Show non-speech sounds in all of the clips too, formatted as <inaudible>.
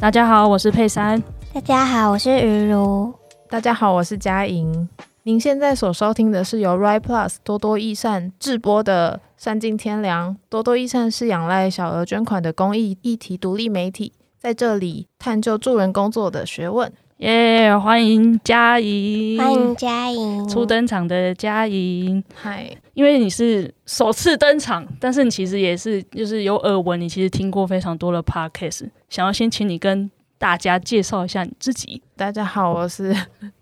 大家好，我是佩珊。大家好，我是鱼如。大家好，我是佳莹。您现在所收听的是由 Right Plus 多多益善制播的《善尽天良》。多多益善是仰赖小额捐款的公益议题独立媒体，在这里探究助人工作的学问。耶、yeah，欢迎佳莹，欢迎佳莹，初登场的佳莹。嗨，因为你是首次登场，但是你其实也是就是有耳闻，你其实听过非常多的 podcast，想要先请你跟。大家介绍一下你自己。大家好，我是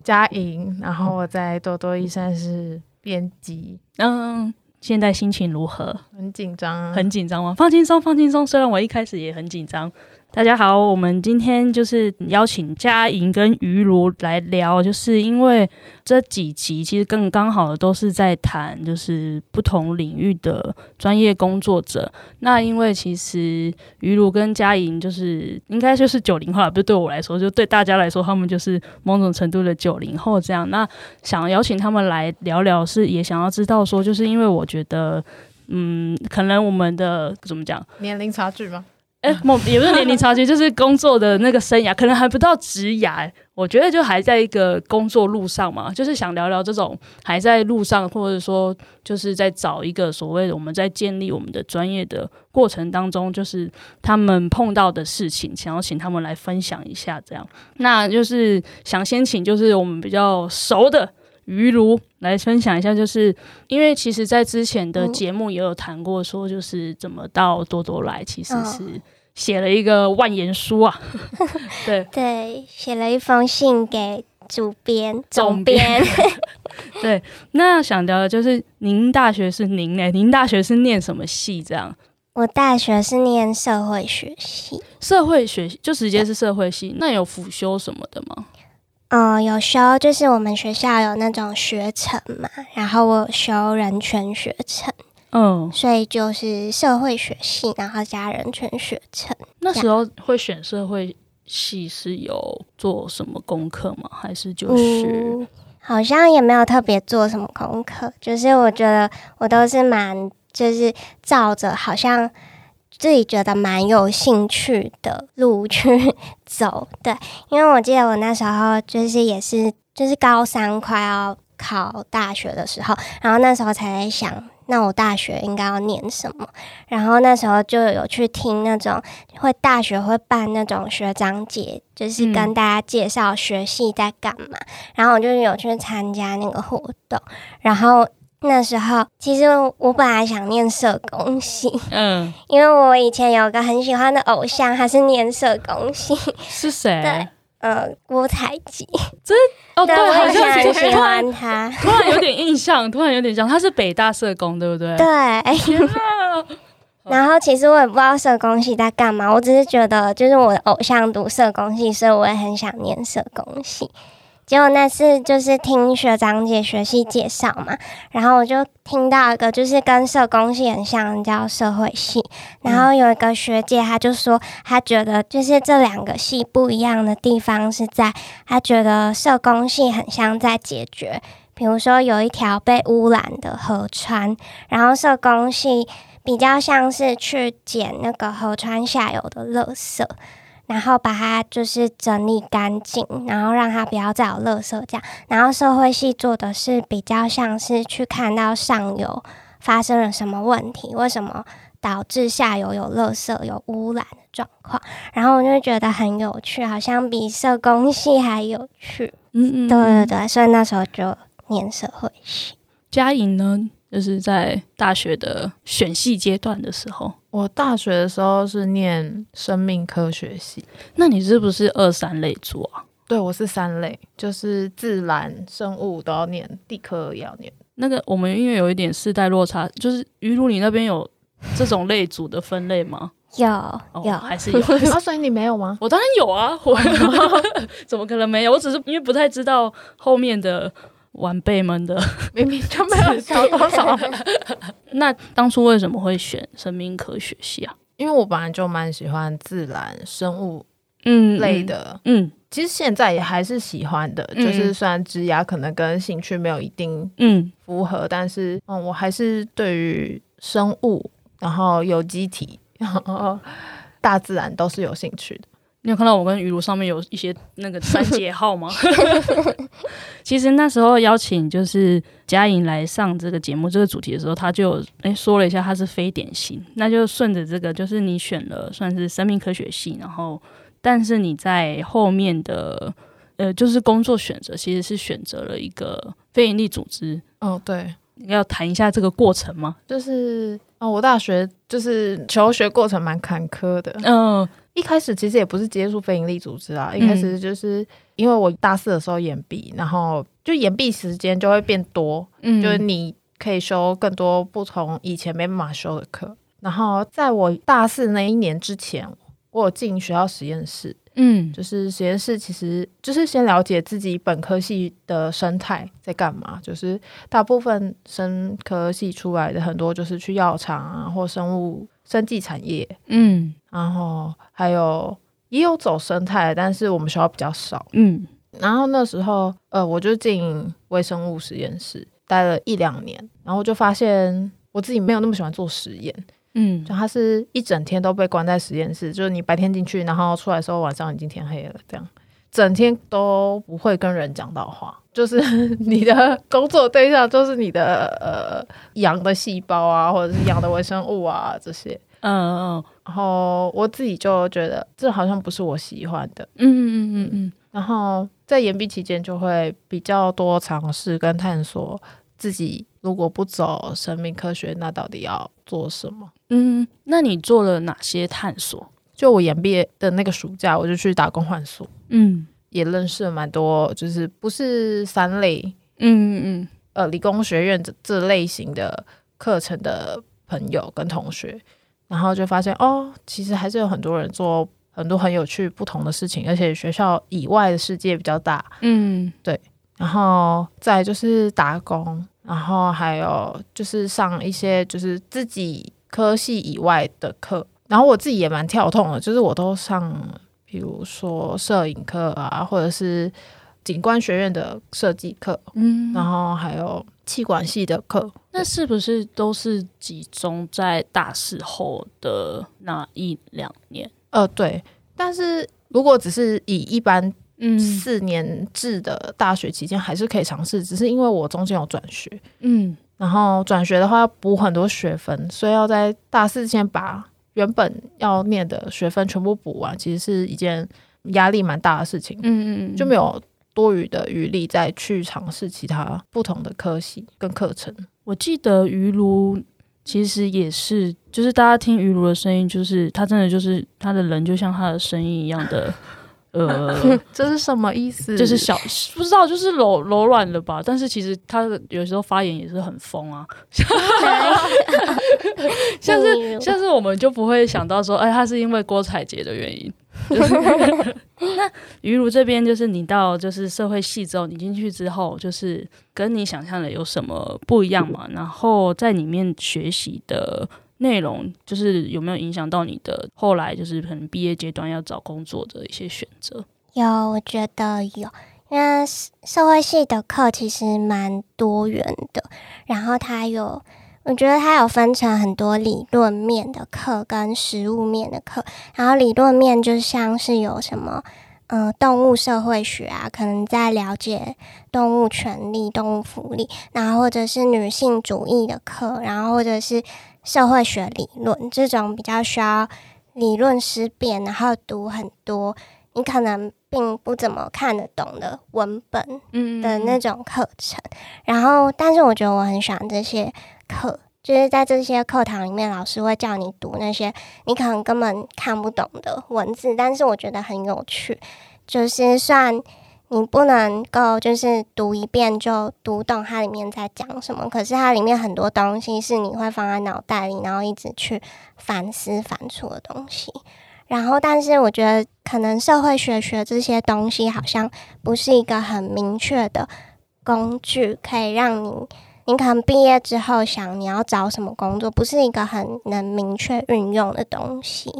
佳莹，然后我在多多益善是编辑。嗯，现在心情如何？很紧张，很紧张吗？放轻松，放轻松。虽然我一开始也很紧张。大家好，我们今天就是邀请佳莹跟于如来聊，就是因为这几集其实更刚好的都是在谈，就是不同领域的专业工作者。那因为其实于如跟佳莹就是应该就是九零后，不是对我来说，就对大家来说，他们就是某种程度的九零后这样。那想邀请他们来聊聊，是也想要知道说，就是因为我觉得，嗯，可能我们的怎么讲，年龄差距吗？哎、欸，某也不是年龄差距，就是工作的那个生涯，可能还不到职涯。我觉得就还在一个工作路上嘛，就是想聊聊这种还在路上，或者说就是在找一个所谓的我们在建立我们的专业的过程当中，就是他们碰到的事情，想要请他们来分享一下。这样，那就是想先请就是我们比较熟的。鱼如来分享一下，就是因为其实，在之前的节目也有谈过，说就是怎么到多多来，其实是写了一个万言书啊。<laughs> 对对，写了一封信给主编、总编。<laughs> 对，那想聊的就是您大学是您呢？您大学是念什么系？这样？我大学是念社会学系，社会学系就直接是社会系。那有辅修什么的吗？嗯，有修，就是我们学校有那种学程嘛，然后我有修人权学程，嗯，所以就是社会学系，然后加人权学程。那时候会选社会系是有做什么功课吗？还是就是、嗯、好像也没有特别做什么功课，就是我觉得我都是蛮就是照着好像。自己觉得蛮有兴趣的路去 <laughs> 走，对，因为我记得我那时候就是也是就是高三快要考大学的时候，然后那时候才在想，那我大学应该要念什么，然后那时候就有去听那种会大学会办那种学长姐，就是跟大家介绍学系在干嘛，嗯，然后我就有去参加那个活动，然后。那时候其实我本来想念社工系，嗯，<laughs> 因为我以前有个很喜欢的偶像，他是念社工系，是谁？<laughs> 对，呃，郭采洁，真哦对，好像很喜欢他，突然有点印象，突然有点像，他是北大社工，对不对？对，然后其实我也不知道社工系在干嘛，我只是觉得就是我的偶像读社工系，所以我也很想念社工系。结果那次就是听学长姐学系介绍嘛，然后我就听到一个就是跟社工系很像，叫社会系。然后有一个学姐，她就说，她觉得就是这两个系不一样的地方是在，她觉得社工系很像在解决，比如说有一条被污染的河川，然后社工系比较像是去捡那个河川下游的垃圾。然后把它就是整理干净，然后让它不要再有垃圾这样。然后社会系做的是比较像是去看到上游发生了什么问题，为什么导致下游有垃圾、有污染的状况。然后我就觉得很有趣，好像比社工系还有趣。嗯嗯，对对对，所以那时候就念社会系。佳颖呢？就是在大学的选系阶段的时候，我大学的时候是念生命科学系。那你是不是二三类组啊？对，我是三类，就是自然、生物都要念，地科也要念。那个我们因为有一点世代落差，就是于如你那边有这种类组的分类吗？有，哦、有还是有？<laughs> 啊，所以你没有吗？我当然有啊，我 <laughs> 怎么可能没有？我只是因为不太知道后面的。晚辈们的 <laughs> 明明就没有少多少。<laughs> 那当初为什么会选生命科学系啊？因为我本来就蛮喜欢自然生物嗯类的嗯，嗯，其实现在也还是喜欢的，嗯、就是虽然职涯可能跟兴趣没有一定嗯符合，但是嗯我还是对于生物，然后有机体，然后大自然都是有兴趣的。你有看到我跟雨露上面有一些那个三节号吗？<laughs> <laughs> 其实那时候邀请就是佳颖来上这个节目这个主题的时候，他就诶说了一下他是非典型，那就顺着这个，就是你选了算是生命科学系，然后但是你在后面的呃就是工作选择其实是选择了一个非营利组织。哦，对，要谈一下这个过程吗？就是哦，我大学就是求学过程蛮坎坷的，嗯、呃。一开始其实也不是接触非营利组织啊，一开始就是因为我大四的时候延毕，然后就延毕时间就会变多，嗯，就是你可以修更多不同以前没办法修的课。然后在我大四那一年之前，我有进学校实验室，嗯，就是实验室其实就是先了解自己本科系的生态在干嘛，就是大部分生科系出来的很多就是去药厂啊或生物。生技产业，嗯，然后还有也有走生态，但是我们学校比较少，嗯，然后那时候，呃，我就进微生物实验室待了一两年，然后就发现我自己没有那么喜欢做实验，嗯，就他是一整天都被关在实验室，就是你白天进去，然后出来的时候晚上已经天黑了，这样，整天都不会跟人讲到话。就是 <laughs> 你的工作对象，就是你的呃养的细胞啊，或者是养的微生物啊这些，嗯嗯，然后我自己就觉得这好像不是我喜欢的，嗯嗯嗯嗯嗯，然后在研毕期间就会比较多尝试跟探索自己如果不走生命科学，那到底要做什么？嗯，那你做了哪些探索？就我研毕业的那个暑假，我就去打工换宿，嗯。也认识了蛮多，就是不是三类，嗯嗯嗯，呃，理工学院这这类型的课程的朋友跟同学，然后就发现哦，其实还是有很多人做很多很有趣不同的事情，而且学校以外的世界比较大，嗯，对，然后再就是打工，然后还有就是上一些就是自己科系以外的课，然后我自己也蛮跳痛的，就是我都上。比如说摄影课啊，或者是景观学院的设计课，嗯，然后还有气管系的课，那是不是都是集中在大四后的那一两年？呃，对。但是如果只是以一般四年制的大学期间，还是可以尝试。只是因为我中间有转学，嗯，然后转学的话要补很多学分，所以要在大四前把。原本要念的学分全部补完，其实是一件压力蛮大的事情。嗯嗯，就没有多余的余力再去尝试其他不同的科系跟课程。我记得于如其实也是，就是大家听于如的声音，就是他真的就是他的人，就像他的声音一样的。呃，<laughs> 这是什么意思？就是小不知道，就是柔柔软的吧。但是其实他有时候发言也是很疯啊，<laughs> 像是像是我们就不会想到说，哎，他是因为郭采洁的原因。<laughs> 就是、那于如这边，就是你到就是社会系之后，你进去之后，就是跟你想象的有什么不一样嘛？然后在里面学习的。内容就是有没有影响到你的后来，就是可能毕业阶段要找工作的一些选择？有，我觉得有，因为社会系的课其实蛮多元的，然后它有，我觉得它有分成很多理论面的课跟实务面的课，然后理论面就像是有什么。嗯、呃，动物社会学啊，可能在了解动物权利、动物福利，然后或者是女性主义的课，然后或者是社会学理论这种比较需要理论思辨，然后读很多你可能并不怎么看得懂的文本的那种课程。嗯嗯，然后，但是我觉得我很喜欢这些课。就是在这些课堂里面，老师会叫你读那些你可能根本看不懂的文字，但是我觉得很有趣。就是算你不能够就是读一遍就读懂它里面在讲什么，可是它里面很多东西是你会放在脑袋里，然后一直去反思反刍的东西。然后，但是我觉得可能社会学学这些东西好像不是一个很明确的工具，可以让你。你可能毕业之后想你要找什么工作，不是一个很能明确运用的东西。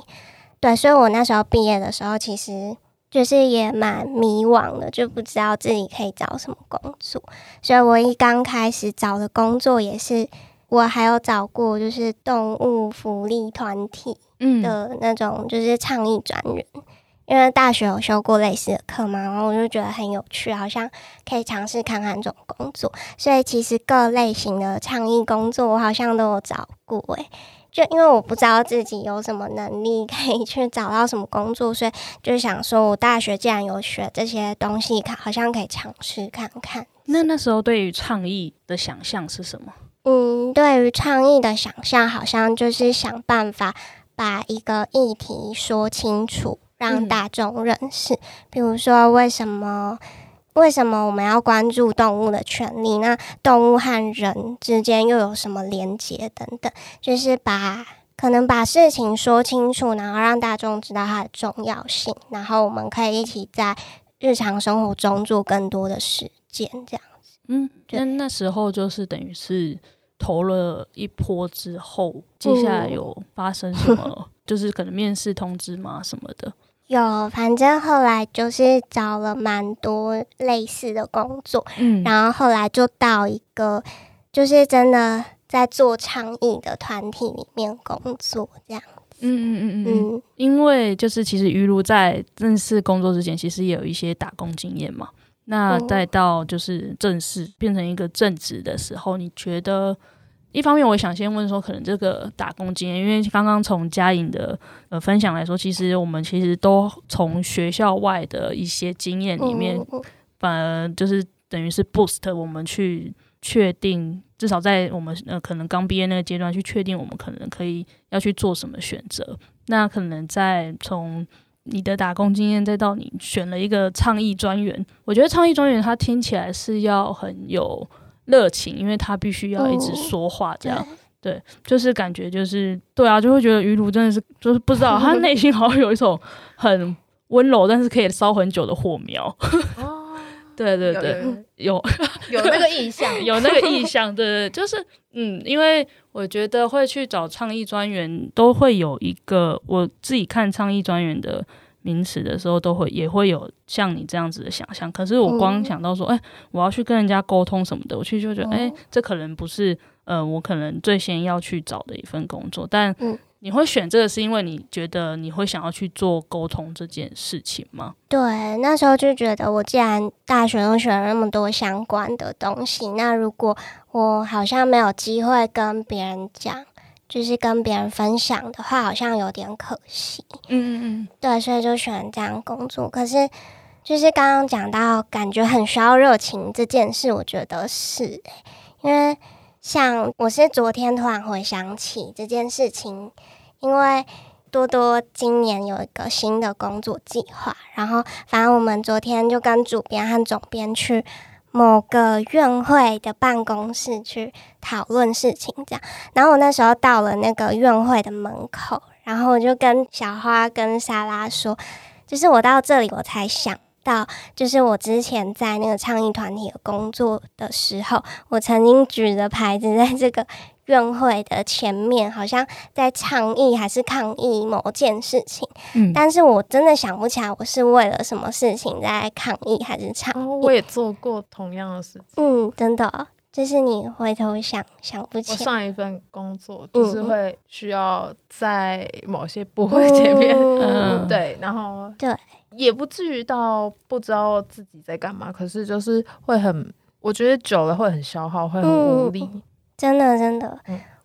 对，所以我那时候毕业的时候，其实就是也蛮迷惘的，就不知道自己可以找什么工作。所以我一刚开始找的工作也是，我还有找过就是动物福利团体的那种，就是倡议专员。因为大学有修过类似的课嘛，然后我就觉得很有趣，好像可以尝试看看这种工作。所以其实各类型的倡议工作，我好像都有找过诶。就因为我不知道自己有什么能力可以去找到什么工作，所以就想说，我大学既然有学这些东西，看好像可以尝试看看。那那时候对于倡议的想象是什么？嗯，对于倡议的想象，好像就是想办法把一个议题说清楚。让大众认识，嗯、比如说为什么为什么我们要关注动物的权利？那动物和人之间又有什么连结等等？就是把可能把事情说清楚，然后让大众知道它的重要性，然后我们可以一起在日常生活中做更多的实践，这样子。嗯，那那时候就是等于是投了一波之后，接下来有发生什么？嗯、就是可能面试通知吗？什么的？有，反正后来就是找了蛮多类似的工作，嗯，然后后来就到一个就是真的在做倡议的团体里面工作，这样子。嗯嗯嗯嗯嗯。因为就是其实于如在正式工作之前，其实也有一些打工经验嘛。那再到就是正式变成一个正职的时候，你觉得？一方面，我想先问说，可能这个打工经验，因为刚刚从嘉颖的呃分享来说，其实我们其实都从学校外的一些经验里面，反而就是等于是 boost 我们去确定，至少在我们呃可能刚毕业那个阶段去确定我们可能可以要去做什么选择。那可能在从你的打工经验，再到你选了一个倡议专员，我觉得倡议专员他听起来是要很有。热情，因为他必须要一直说话，这样、嗯、对，就是感觉就是对啊，就会觉得于如真的是就是不知道 <laughs> 他内心好像有一种很温柔，但是可以烧很久的火苗。哦，<laughs> 对对对，有有，有。<laughs> 那个意象，有那个意象，对对，就是嗯，因为我觉得会去找倡议专员，都会有一个我自己看倡议专员的。名词的时候都会也会有像你这样子的想象，可是我光想到说，哎、嗯欸，我要去跟人家沟通什么的，我其实就觉得，哎、这可能不是，呃，我可能最先要去找的一份工作。但你会选这个，是因为你觉得你会想要去做沟通这件事情吗？对，那时候就觉得，我既然大学都学了那么多相关的东西，那如果我好像没有机会跟别人讲。就是跟别人分享的话，好像有点可惜。嗯嗯嗯，对，所以就喜欢这样工作。可是，就是刚刚讲到，感觉很需要热情这件事，我觉得是、欸，因为像我是昨天突然回想起这件事情，因为多多今年有一个新的工作计划，然后反正我们昨天就跟主编和总编去。某个院会的办公室去讨论事情，这样。然后我那时候到了那个院会的门口，然后我就跟小花跟莎拉说，就是我到这里我才想到，就是我之前在那个倡议团体的工作的时候，我曾经举着牌子在这个。院会的前面好像在倡议还是抗议某件事情，嗯，但是我真的想不起来我是为了什么事情在抗议还是倡议。哦，我也做过同样的事情，嗯，真的，就是你回头想想不起来。我上一份工作就是会需要在某些部会前面，嗯，<laughs> 嗯，对，然后对，也不至于到不知道自己在干嘛，可是就是会很，我觉得久了会很消耗，会很无力。嗯真的，真的，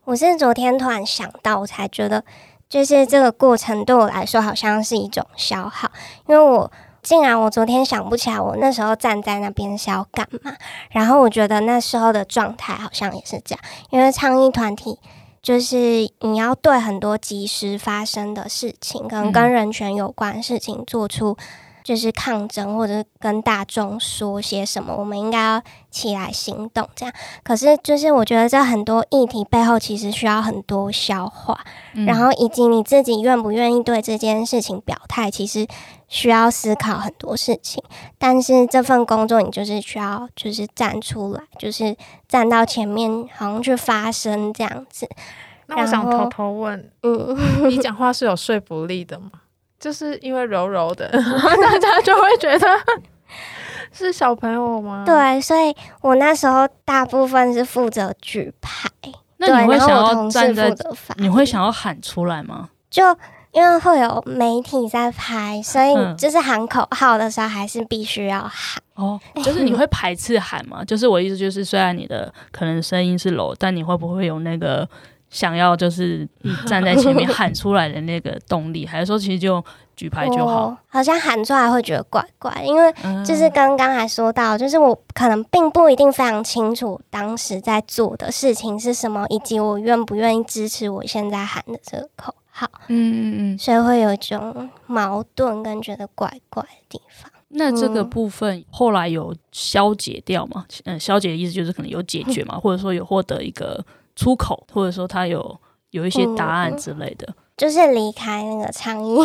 我是昨天突然想到，我才觉得，就是这个过程对我来说好像是一种消耗，因为我竟然我昨天想不起来我那时候站在那边是要干嘛，然后我觉得那时候的状态好像也是这样，因为倡议团体就是你要对很多及时发生的事情，可能跟人权有关的事情做出。就是抗争，或者跟大众说些什么，我们应该要起来行动，这样。可是，就是我觉得这很多议题背后，其实需要很多消化，嗯、然后以及你自己愿不愿意对这件事情表态，其实需要思考很多事情。但是这份工作，你就是需要，就是站出来，就是站到前面，好像去发声这样子。那我想偷偷问，嗯，你讲话是有说服力的吗？就是因为柔柔的，然 <laughs> 后大家就会觉得 <laughs> 是小朋友吗？对，所以我那时候大部分是负责举牌。那你会想要站在，你会想要喊出来吗？就因为会有媒体在拍，所以就是喊口号的时候还是必须要喊。哦，就是你会排斥喊吗？<laughs> 就是我意思就是，虽然你的可能声音是 low，但你会不会有那个想要就是站在前面喊出来的那个动力？还是说其实就举牌就好？好像喊出来会觉得怪怪，因为就是刚刚还说到，就是我可能并不一定非常清楚当时在做的事情是什么，以及我愿不愿意支持我现在喊的这个口。号，嗯嗯嗯，所以会有一种矛盾跟觉得怪怪的地方。那这个部分后来有消解掉吗？嗯，消解的意思就是可能有解决嘛，<laughs> 或者说有获得一个出口，或者说他有有一些答案之类的。嗯、就是离开那个倡议。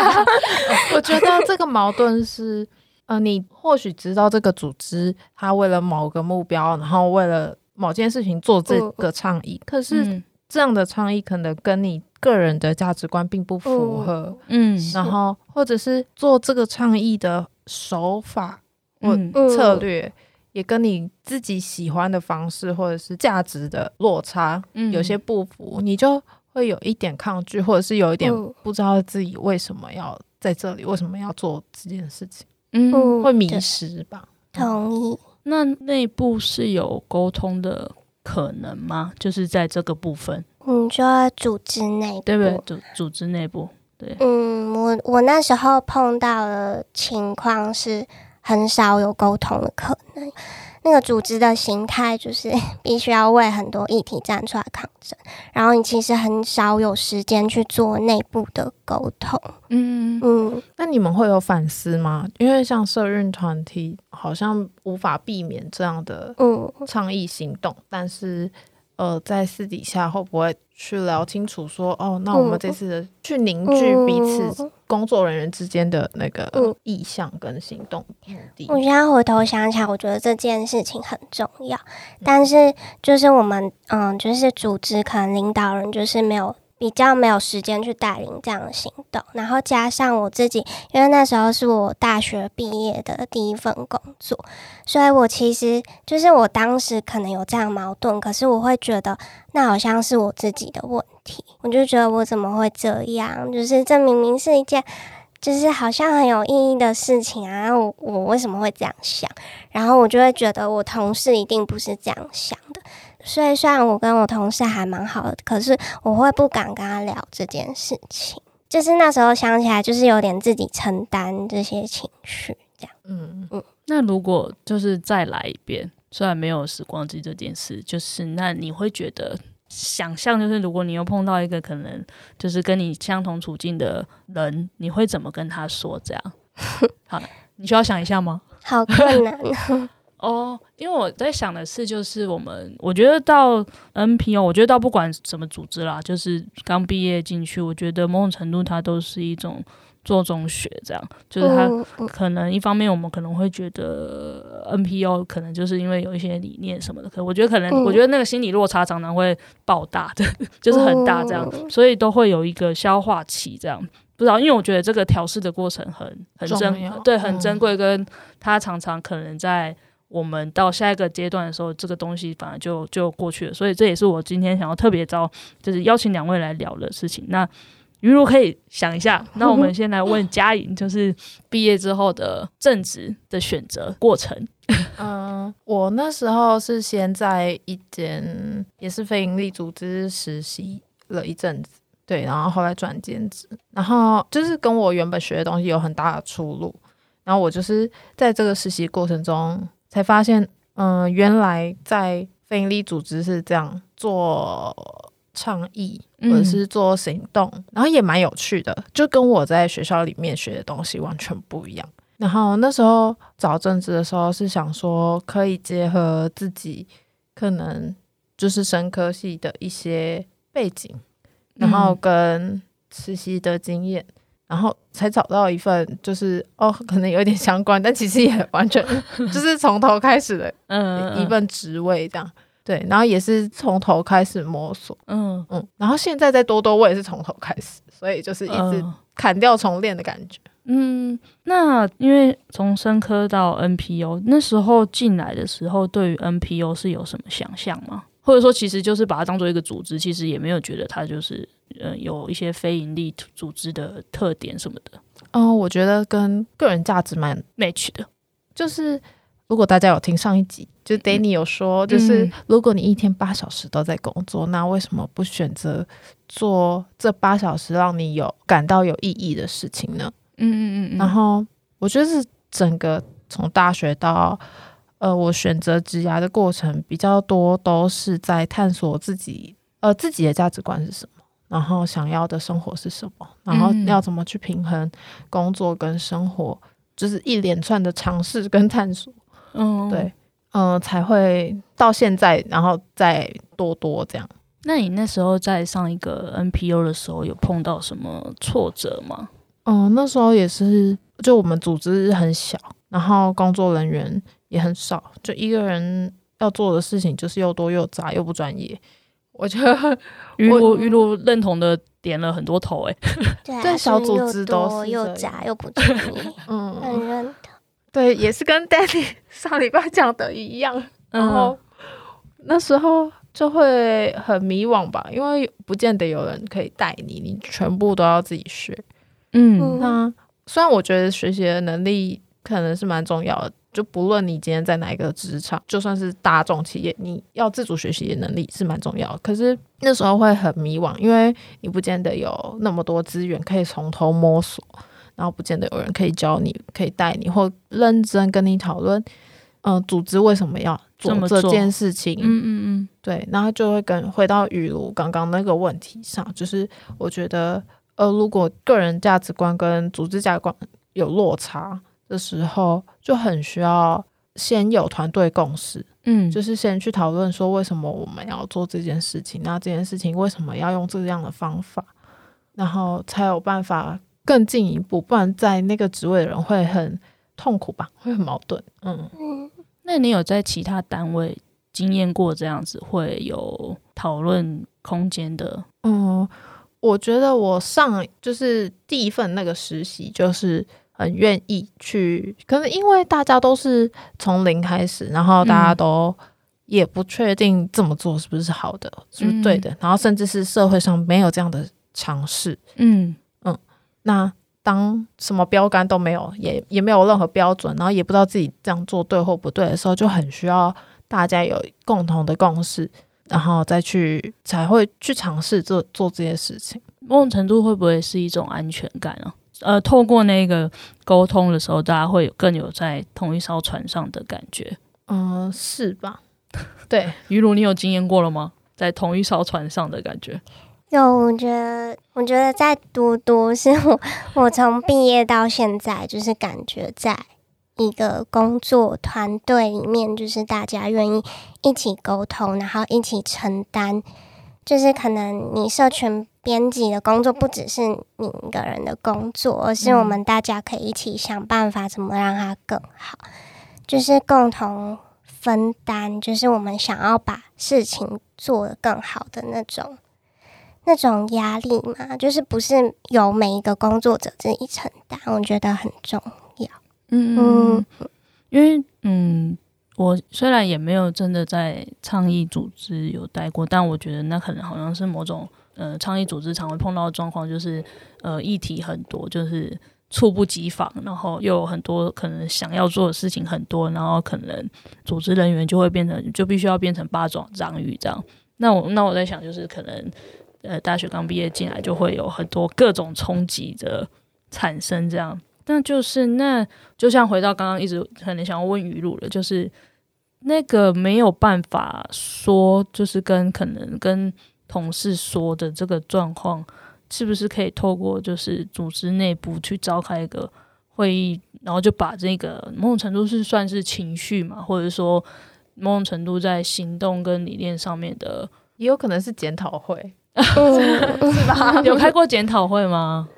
<laughs> 我觉得这个矛盾是，呃，你或许知道这个组织他为了某个目标，然后为了某件事情做这个倡议，嗯、可是这样的倡议可能跟你。个人的价值观并不符合，嗯，然后或者是做这个倡议的手法或策略，也跟你自己喜欢的方式或者是价值的落差，有些不符，你就会有一点抗拒，或者是有一点不知道自己为什么要在这里，为什么要做这件事情，嗯，会迷失吧。同意。那内部是有沟通的可能吗？就是在这个部分。你说组织内部，对不对？组组织内部，对。嗯，我我那时候碰到的情况是很少有沟通的可能。那个组织的形态就是 <laughs> 必须要为很多议题站出来抗争，然后你其实很少有时间去做内部的沟通。嗯嗯。那你们会有反思吗？因为像社运团体，好像无法避免这样的倡议行动，嗯、但是。呃，在私底下会不会去聊清楚说，哦，那我们这次的去凝聚彼此工作人员之间的那个意向跟行动目的？我现在回头想起来，我觉得这件事情很重要，但是就是我们，嗯，就是组织可能领导人就是没有。比较没有时间去带领这样的行动，然后加上我自己，因为那时候是我大学毕业的第一份工作，所以我其实就是我当时可能有这样矛盾，可是我会觉得那好像是我自己的问题，我就觉得我怎么会这样？就是这明明是一件就是好像很有意义的事情啊，我我为什么会这样想？然后我就会觉得我同事一定不是这样想。所以，虽然我跟我同事还蛮好的，可是我会不敢跟他聊这件事情。就是那时候想起来，就是有点自己承担这些情绪，这样。嗯嗯。那如果就是再来一遍，虽然没有时光机这件事，就是那你会觉得想象，就是如果你又碰到一个可能就是跟你相同处境的人，你会怎么跟他说？这样。好，你需要想一下吗？<laughs> 好困难。<laughs> 哦，因为我在想的是，就是我们，我觉得到 NPO，我觉得到不管什么组织啦，就是刚毕业进去，我觉得某种程度它都是一种做中学，这样，就是它可能一方面我们可能会觉得 NPO 可能就是因为有一些理念什么的，可我觉得可能，我觉得那个心理落差常常会爆大的，<laughs> 就是很大这样，所以都会有一个消化期这样，不知道，因为我觉得这个调试的过程很很珍，对，很珍贵，跟它常常可能在。我们到下一个阶段的时候，这个东西反而就就过去了，所以这也是我今天想要特别招，就是邀请两位来聊的事情。那于如可以想一下，那我们先来问 <laughs> 佳颖，就是毕业之后的正职的选择过程。<laughs> 嗯，我那时候是先在一间也是非营利组织实习了一阵子，对，然后后来转兼职，然后就是跟我原本学的东西有很大的出入，然后我就是在这个实习过程中。才发现，嗯、呃，原来在非营利组织是这样做倡议，或者是做行动，嗯、然后也蛮有趣的，就跟我在学校里面学的东西完全不一样。然后那时候找政治的时候是想说，可以结合自己可能就是生科系的一些背景，然后跟实习的经验。嗯然后才找到一份，就是哦，可能有点相关，但其实也完全就是从头开始的，<laughs> 嗯，一份职位这样，对，然后也是从头开始摸索，嗯。嗯，然后现在在多多，我也是从头开始，所以就是一直砍掉重练的感觉，嗯，那因为从生科到 NPO，那时候进来的时候，对于 NPO 是有什么想象吗？或者说其实就是把它当做一个组织，其实也没有觉得它就是呃有一些非盈利组织的特点什么的。哦，我觉得跟个人价值蛮 match 的，就是如果大家有听上一集，就 Danny 有说，就是如果你一天八小时都在工作，嗯、那为什么不选择做这八小时让你有感到有意义的事情呢？嗯嗯嗯。然后我觉得是整个从大学到呃我选择职涯的过程比较多，都是在探索自己呃自己的价值观是什么，然后想要的生活是什么，然后要怎么去平衡工作跟生活，就是一连串的尝试跟探索。嗯，对。嗯、呃，才会到现在，然后再多多这样。那你那时候在上一个 NPO 的时候，有碰到什么挫折吗？嗯、呃，那时候也是，就我们组织很小，然后工作人员也很少，就一个人要做的事情就是又多又杂又不专业。我觉得 <laughs> 玉露玉露认同的点了很多头，<laughs> 哎，对，小组织都是又杂又不专业，<laughs> 嗯，很认同。对，也是跟 Danny 上礼拜讲的一样，然后那时候就会很迷惘吧，因为不见得有人可以带你，你全部都要自己学。嗯，那虽然我觉得学习的能力可能是蛮重要的，就不论你今天在哪一个职场，就算是大众企业，你要自主学习的能力是蛮重要的。可是那时候会很迷惘，因为你不见得有那么多资源可以从头摸索。然后不见得有人可以教你，可以带你，或认真跟你讨论，嗯、呃，组织为什么要做这件事情？嗯嗯嗯，对，然后就会跟回到雨露刚刚那个问题上，就是我觉得，呃，如果个人价值观跟组织价值观有落差的时候，就很需要先有团队共识，嗯，就是先去讨论说为什么我们要做这件事情，那这件事情为什么要用这样的方法，然后才有办法。更进一步，不然在那个职位的人会很痛苦吧，会很矛盾。嗯，那你有在其他单位经验过这样子会有讨论空间的？嗯，我觉得我上就是第一份那个实习，就是很愿意去，可能因为大家都是从零开始，然后大家都也不确定这么做是不是好的，嗯、是不是对的，然后甚至是社会上没有这样的尝试。嗯。那当什么标杆都没有，也也没有任何标准，然后也不知道自己这样做对或不对的时候，就很需要大家有共同的共识，然后再去才会去尝试做做这些事情。某种程度会不会是一种安全感啊？呃，透过那个沟通的时候，大家会有更有在同一艘船上的感觉。嗯、呃，是吧？<laughs> 对，于露，你有经验过了吗？在同一艘船上的感觉？有，我觉得，我觉得在多多是我，我从毕业到现在，就是感觉在一个工作团队里面，就是大家愿意一起沟通，然后一起承担，就是可能你社群编辑的工作不只是你一个人的工作，而是我们大家可以一起想办法，怎么让它更好，就是共同分担，就是我们想要把事情做得更好的那种。那种压力嘛，就是不是由每一个工作者自己承担，我觉得很重要。嗯嗯，因为嗯，我虽然也没有真的在倡议组织有待过，但我觉得那可能好像是某种呃倡议组织常会碰到的状况，就是呃议题很多，就是猝不及防，然后又有很多可能想要做的事情很多，然后可能组织人员就会变成就必须要变成八爪章鱼这样。那我那我在想，就是可能。呃，大学刚毕业进来就会有很多各种冲击的产生，这样，那就是那就像回到刚刚一直可能想要问于露了，就是那个没有办法说，就是跟可能跟同事说的这个状况，是不是可以透过就是组织内部去召开一个会议，然后就把这个某种程度是算是情绪嘛，或者说某种程度在行动跟理念上面的，也有可能是检讨会。<laughs> 是吧？有开过检讨会吗？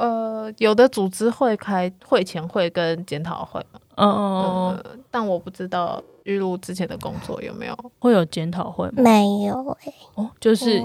呃，有的组织会开会前会跟检讨会，嗯嗯嗯，但我不知道玉露之前的工作有没有会有检讨会吗？没有哎、欸，哦，就是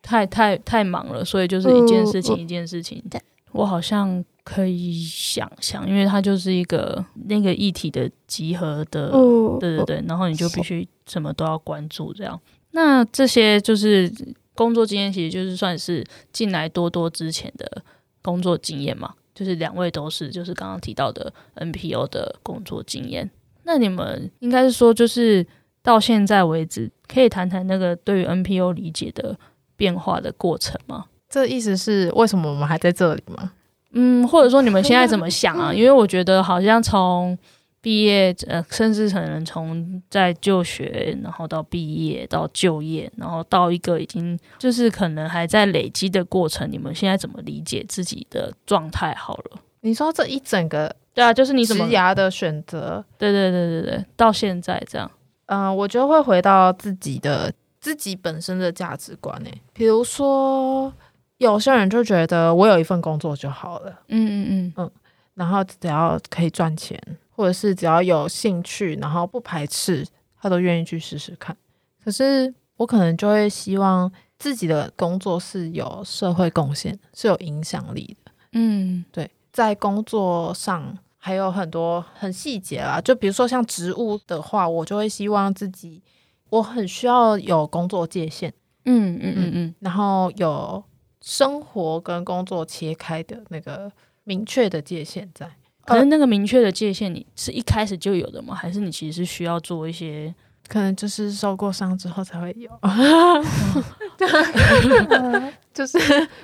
太太太忙了，所以就是一件事情一件事情。我好像可以想象，因为它就是一个那个议题的集合的，嗯、对对对，然后你就必须什么都要关注这样。那这些就是工作经验，其实就是算是进来多多之前的工作经验嘛。就是两位都是，就是刚刚提到的 NPO 的工作经验。那你们应该是说，就是到现在为止，可以谈谈那个对于 NPO 理解的变化的过程吗？这意思是为什么我们还在这里吗？嗯，或者说你们现在怎么想啊？<laughs> 因为我觉得好像从毕业，呃，甚至可能从在就学，然后到毕业，到就业，然后到一个已经就是可能还在累积的过程，你们现在怎么理解自己的状态？好了，你说这一整个，对啊，就是你什么职涯的选择，对对对对对，到现在这样，嗯、呃，我觉得会回到自己的自己本身的价值观诶，比如说有些人就觉得我有一份工作就好了，嗯嗯嗯。嗯，然后只要可以赚钱。或者是只要有兴趣，然后不排斥，他都愿意去试试看。可是我可能就会希望自己的工作是有社会贡献，是有影响力的。嗯，对，在工作上还有很多很细节啦，就比如说像职务的话，我就会希望自己，我很需要有工作界限。嗯嗯嗯嗯，然后有生活跟工作切开的那个明确的界限在。可是那个明确的界限，你是一开始就有的吗？还是你其实是需要做一些？可能就是受过伤之后才会有。<laughs> 就是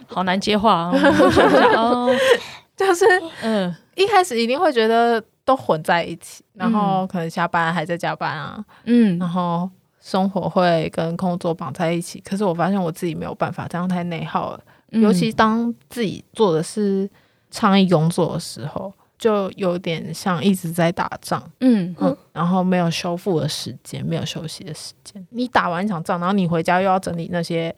好难接话啊！就是嗯，一开始一定会觉得都混在一起，然后可能下班还在加班啊，嗯，然后生活会跟工作绑在一起。可是我发现我自己没有办法，这样太内耗了。尤其当自己做的是倡议工作的时候。就有点像一直在打仗，嗯嗯，然后没有修复的时间，没有休息的时间。你打完一场仗，然后你回家又要整理那些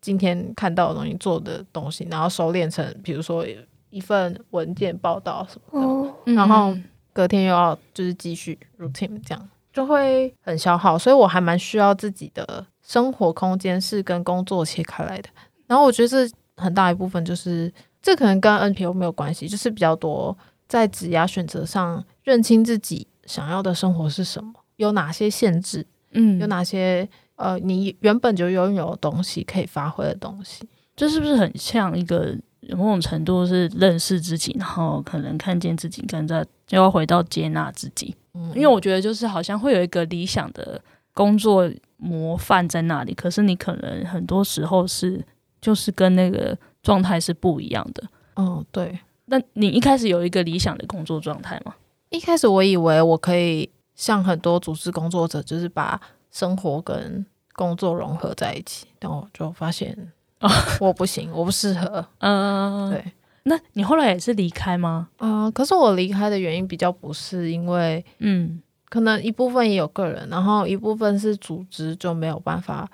今天看到的东西、做的东西，然后收敛成比如说一份文件报道什么的，哦、然后隔天又要就是继续 routine，这样就会很消耗。所以我还蛮需要自己的生活空间是跟工作切开来的。然后我觉得这很大一部分就是这可能跟 NPO 没有关系，就是比较多。在职涯选择上，认清自己想要的生活是什么，有哪些限制，嗯，有哪些呃，你原本就拥有的东西可以发挥的东西，这是不是很像一个某种程度是认识自己，然后可能看见自己，跟着就要回到接纳自己？嗯，因为我觉得就是好像会有一个理想的工作模范在那里，可是你可能很多时候是就是跟那个状态是不一样的。哦，对。那你一开始有一个理想的工作状态吗？一开始我以为我可以像很多组织工作者，就是把生活跟工作融合在一起，但我就发现我不行，我不适合。嗯，对。那你后来也是离开吗？嗯，可是我离开的原因比较不是因为，嗯，可能一部分也有个人，然后一部分是组织就没有办法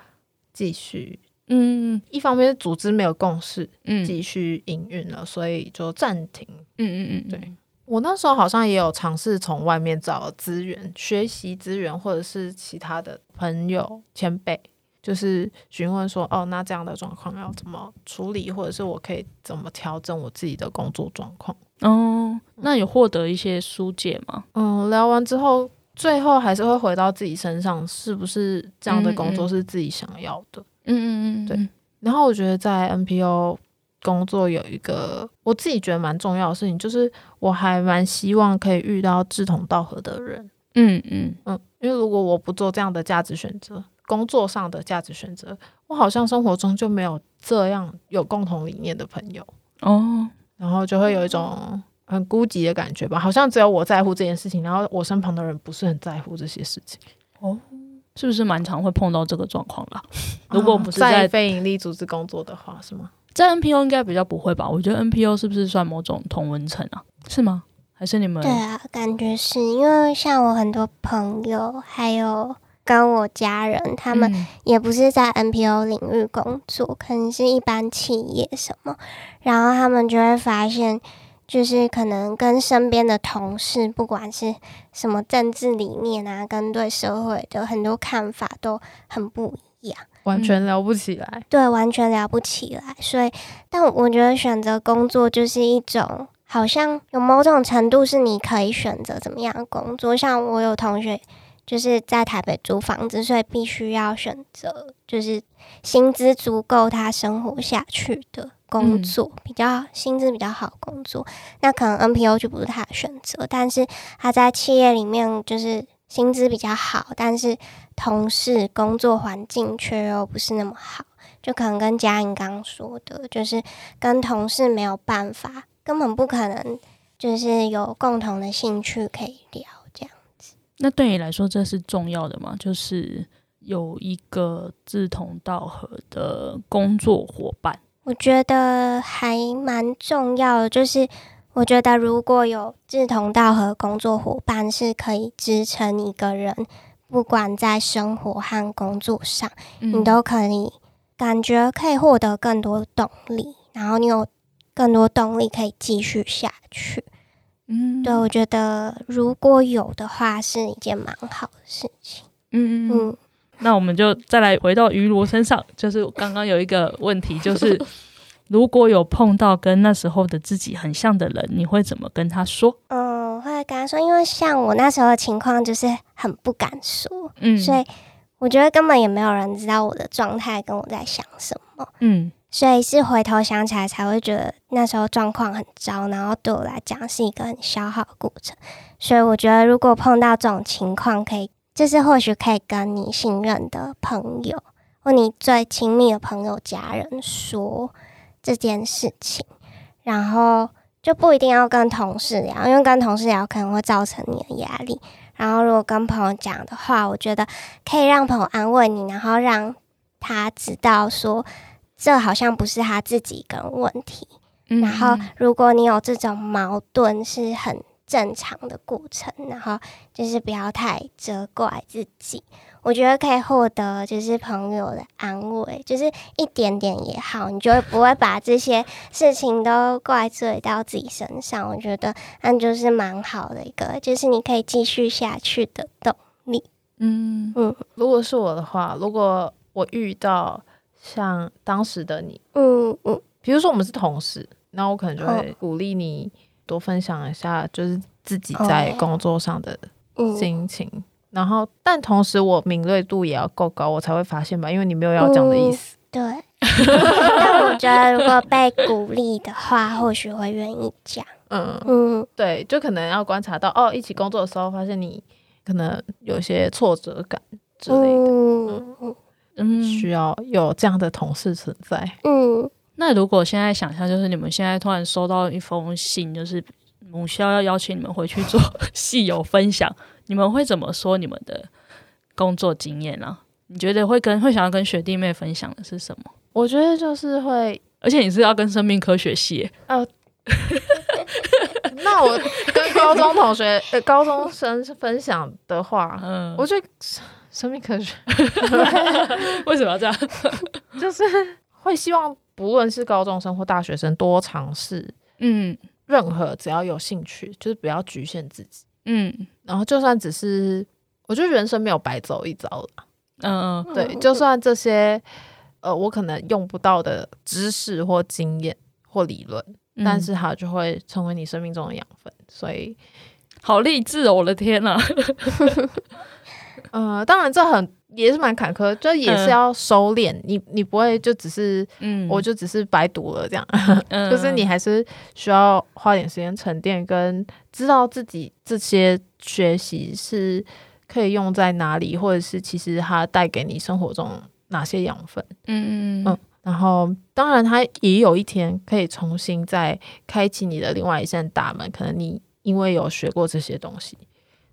继续。嗯，一方面是组织没有共识，嗯，继续营运了，所以就暂停。嗯嗯嗯，对，我那时候好像也有尝试从外面找资源、学习资源，或者是其他的朋友前辈，就是询问说，哦，那这样的状况要怎么处理，或者是我可以怎么调整我自己的工作状况。哦，那有获得一些疏解吗？嗯，聊完之后，最后还是会回到自己身上，是不是这样的工作是自己想要的？嗯嗯嗯嗯嗯，对。然后我觉得在 NPO 工作有一个我自己觉得蛮重要的事情，就是我还蛮希望可以遇到志同道合的人。嗯嗯嗯，因为如果我不做这样的价值选择，工作上的价值选择，我好像生活中就没有这样有共同理念的朋友。哦，然后就会有一种很孤寂的感觉吧，好像只有我在乎这件事情，然后我身旁的人不是很在乎这些事情。哦。是不是蛮常会碰到这个状况啦？<laughs> 如果不是在，在非营利组织工作的话，是吗？在 NPO 应该比较不会吧？我觉得 NPO 是不是算某种同文层啊？是吗？还是你们？对啊，感觉是因为像我很多朋友，还有跟我家人，他们也不是在 NPO 领域工作，嗯、可能是一般企业什么，然后他们就会发现。就是可能跟身边的同事，不管是什么政治理念啊，跟对社会的很多看法都很不一样，完全聊不起来。嗯。对，完全聊不起来。所以，但我觉得选择工作就是一种，好像有某种程度是你可以选择怎么样的工作。像我有同学。就是在台北租房子，所以必须要选择就是薪资足够他生活下去的工作，嗯、比较薪资比较好工作。那可能 NPO 就不是他的选择，但是他在企业里面就是薪资比较好，但是同事工作环境却又不是那么好，就可能跟嘉颖刚刚说的，就是跟同事没有办法，根本不可能，就是有共同的兴趣可以聊这样子。那对你来说，这是重要的吗？就是有一个志同道合的工作伙伴，我觉得还蛮重要的。就是我觉得如果有志同道合工作伙伴，是可以支撑一个人，不管在生活和工作上，嗯、你都可以感觉可以获得更多动力，然后你有更多动力可以继续下去。嗯，对，我觉得如果有的话，是一件蛮好的事情。嗯嗯，嗯，那我们就再来回到于罗身上，就是刚刚有一个问题，就是如果有碰到跟那时候的自己很像的人，你会怎么跟他说？嗯，我会跟他说，因为像我那时候的情况，就是很不敢说，嗯，所以我觉得根本也没有人知道我的状态跟我在想什么，嗯。所以是回头想起来才会觉得那时候状况很糟，然后对我来讲是一个很消耗的过程。所以我觉得如果碰到这种情况，可以就是或许可以跟你信任的朋友或你最亲密的朋友、家人说这件事情，然后就不一定要跟同事聊，因为跟同事聊可能会造成你的压力。然后如果跟朋友讲的话，我觉得可以让朋友安慰你，然后让他知道说。这好像不是他自己一个问题，嗯、然后如果你有这种矛盾，是很正常的过程，然后就是不要太责怪自己，我觉得可以获得就是朋友的安慰，就是一点点也好，你就会不会把这些事情都怪罪到自己身上，我觉得那就是蛮好的一个，就是你可以继续下去的动力。嗯嗯，如果是我的话，如果我遇到。像当时的你，嗯嗯，比如说我们是同事，那我可能就会鼓励你多分享一下，就是自己在工作上的心情。嗯、然后，但同时我敏锐度也要够高，我才会发现吧，因为你没有要讲的意思。嗯、对，但我觉得如果被鼓励的话，或许会愿意讲。嗯嗯，对，就可能要观察到哦，一起工作的时候，发现你可能有些挫折感之类的。嗯，需要有这样的同事存在。嗯，那如果现在想象，就是你们现在突然收到一封信，就是母校要邀请你们回去做戏友分享，你们会怎么说你们的工作经验呢？你觉得会跟会想要跟学弟妹分享的是什么？我觉得就是会，而且你是要跟生命科学系哦。<laughs> 那我跟高中同学、呃、高中生分享的话，嗯，我觉得。生命科学，<laughs> 为什么要这样？<laughs> 就是会希望不论是高中生或大学生多尝试，嗯，任何只要有兴趣，就是不要局限自己，嗯，然后就算只是，我觉得人生没有白走一遭了，嗯嗯，对，就算这些，呃，我可能用不到的知识或经验或理论，嗯，但是它就会成为你生命中的养分，所以好励志哦！我的天呐！<laughs> 呃，当然这很也是蛮坎坷，就也是要收敛。嗯、你你不会就只是，嗯，我就只是白读了这样，<laughs> 嗯、就是你还是需要花点时间沉淀，跟知道自己这些学习是可以用在哪里，或者是其实它带给你生活中哪些养分。嗯嗯嗯。然后当然，它也有一天可以重新再开启你的另外一扇大门。可能你因为有学过这些东西，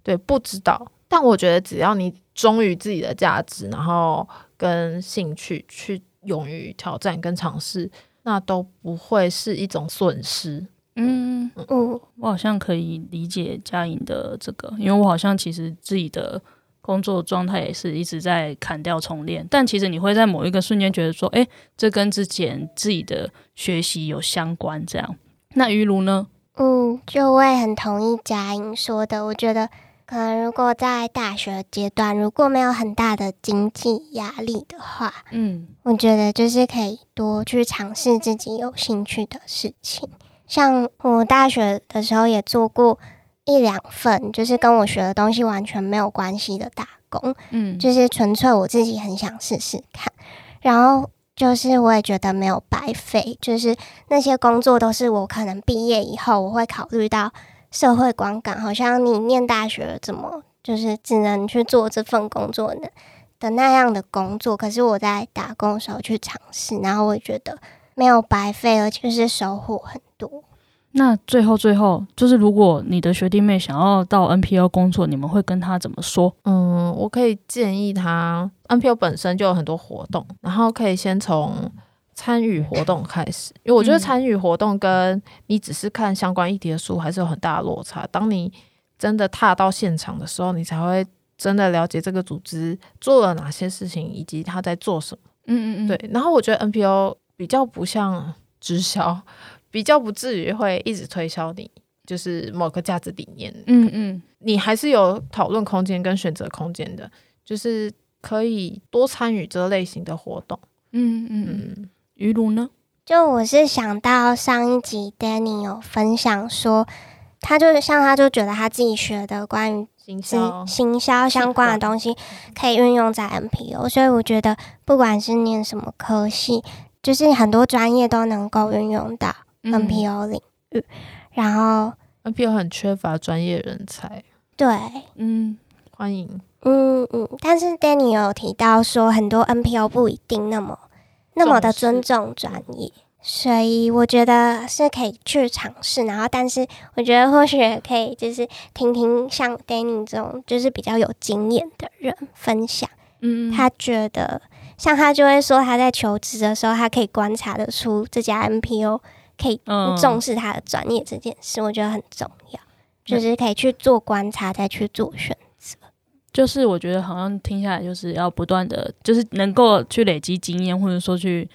对，不知道。但我觉得，只要你忠于自己的价值，然后跟兴趣去勇于挑战跟尝试，那都不会是一种损失。嗯嗯，我好像可以理解佳颖的这个，因为我好像其实自己的工作状态也是一直在砍掉重练，但其实你会在某一个瞬间觉得说，哎，这跟之前自己的学习有相关。这样，那于如呢？嗯，就我也很同意佳颖说的，我觉得。可能如果在大学阶段，如果没有很大的经济压力的话，嗯，我觉得就是可以多去尝试自己有兴趣的事情。像我大学的时候也做过一两份，就是跟我学的东西完全没有关系的打工，嗯，就是纯粹我自己很想试试看，然后就是我也觉得没有白费，就是那些工作都是我可能毕业以后我会考虑到社会观感，好像你念大学怎么就是只能去做这份工作呢？的那样的工作，可是我在打工的时候去尝试，然后我觉得没有白费，而且是收获很多。那最后最后，就是如果你的学弟妹想要到 NPO 工作，你们会跟他怎么说？嗯，我可以建议他，NPO 本身就有很多活动，然后可以先从参与活动开始，因为我觉得参与活动跟你只是看相关议题的书还是有很大的落差。当你真的踏到现场的时候，你才会。真的了解这个组织做了哪些事情，以及他在做什么。嗯嗯嗯，对。然后我觉得 NPO 比较不像直销，比较不至于会一直推销你就是某个价值理念。嗯嗯，你还是有讨论空间跟选择空间的，就是可以多参与这类型的活动。嗯嗯嗯。于如呢？就我是想到上一集 Danny 有分享说，他就是像他就觉得他自己学的关于。行销行销相关的东西可以运用在 NPO，所以我觉得不管是念什么科系，就是很多专业都能够运用到 NPO 领域。嗯、然后 NPO 很缺乏专业人才，对，嗯，欢迎，嗯嗯。但是 Danny 有提到说，很多 NPO 不一定那么那么的尊重专业。所以我觉得是可以去尝试，然后但是我觉得或许也可以就是听听像 Danny 这种就是比较有经验的人分享，嗯，他觉得像他就会说他在求职的时候，他可以观察得出这家 NPO 可以重视他的专业这件事，我觉得很重要，就是可以去做观察，再去做选择。就是我觉得好像听下来就是要不断的，就是能够去累积经验，或者说去。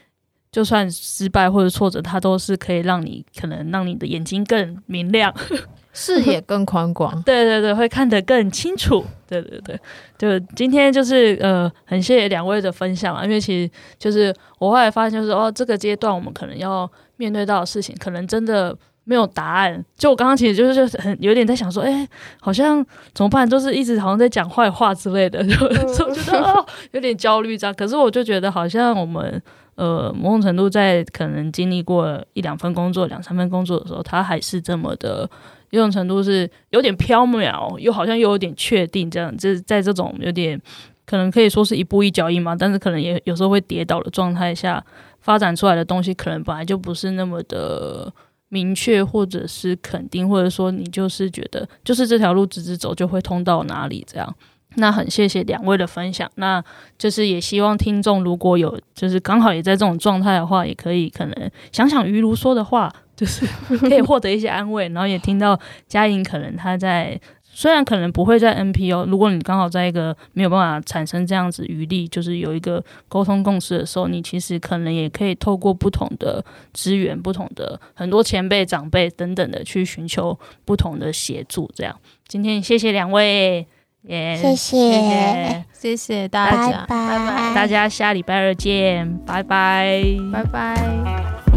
就算失败或者挫折，它都是可以让你可能让你的眼睛更明亮，<laughs> 视野更宽广。<laughs> 对对对，会看得更清楚。对对对，就今天就是呃，很谢谢两位的分享啊，因为其实就是我后来发现，就是哦，这个阶段我们可能要面对到的事情，可能真的没有答案。就我刚刚其实就是就很有点在想说，哎，好像怎么办？就是一直好像在讲坏话之类的，<laughs> 就就觉得哦，有点焦虑这样。可是我就觉得好像我们。呃，某种程度在可能经历过一两份工作、两三份工作的时候，他还是这么的，一种程度是有点飘渺，又好像又有点确定，这样，就是在这种有点可能可以说是一步一脚印嘛，但是可能也有时候会跌倒的状态下，发展出来的东西，可能本来就不是那么的明确，或者是肯定，或者说你就是觉得，就是这条路直直走就会通到哪里这样。那很谢谢两位的分享，那就是也希望听众如果有就是刚好也在这种状态的话，也可以可能想想于如说的话，就是 <laughs> 可以获得一些安慰，然后也听到佳莹可能他在虽然可能不会在 NPO，如果你刚好在一个没有办法产生这样子余力，就是有一个沟通共识的时候，你其实可能也可以透过不同的资源、不同的很多前辈、长辈等等的去寻求不同的协助。这样，今天谢谢两位。Yeah, 谢谢，谢谢大家，拜拜，大家下礼拜二见，拜拜，拜拜。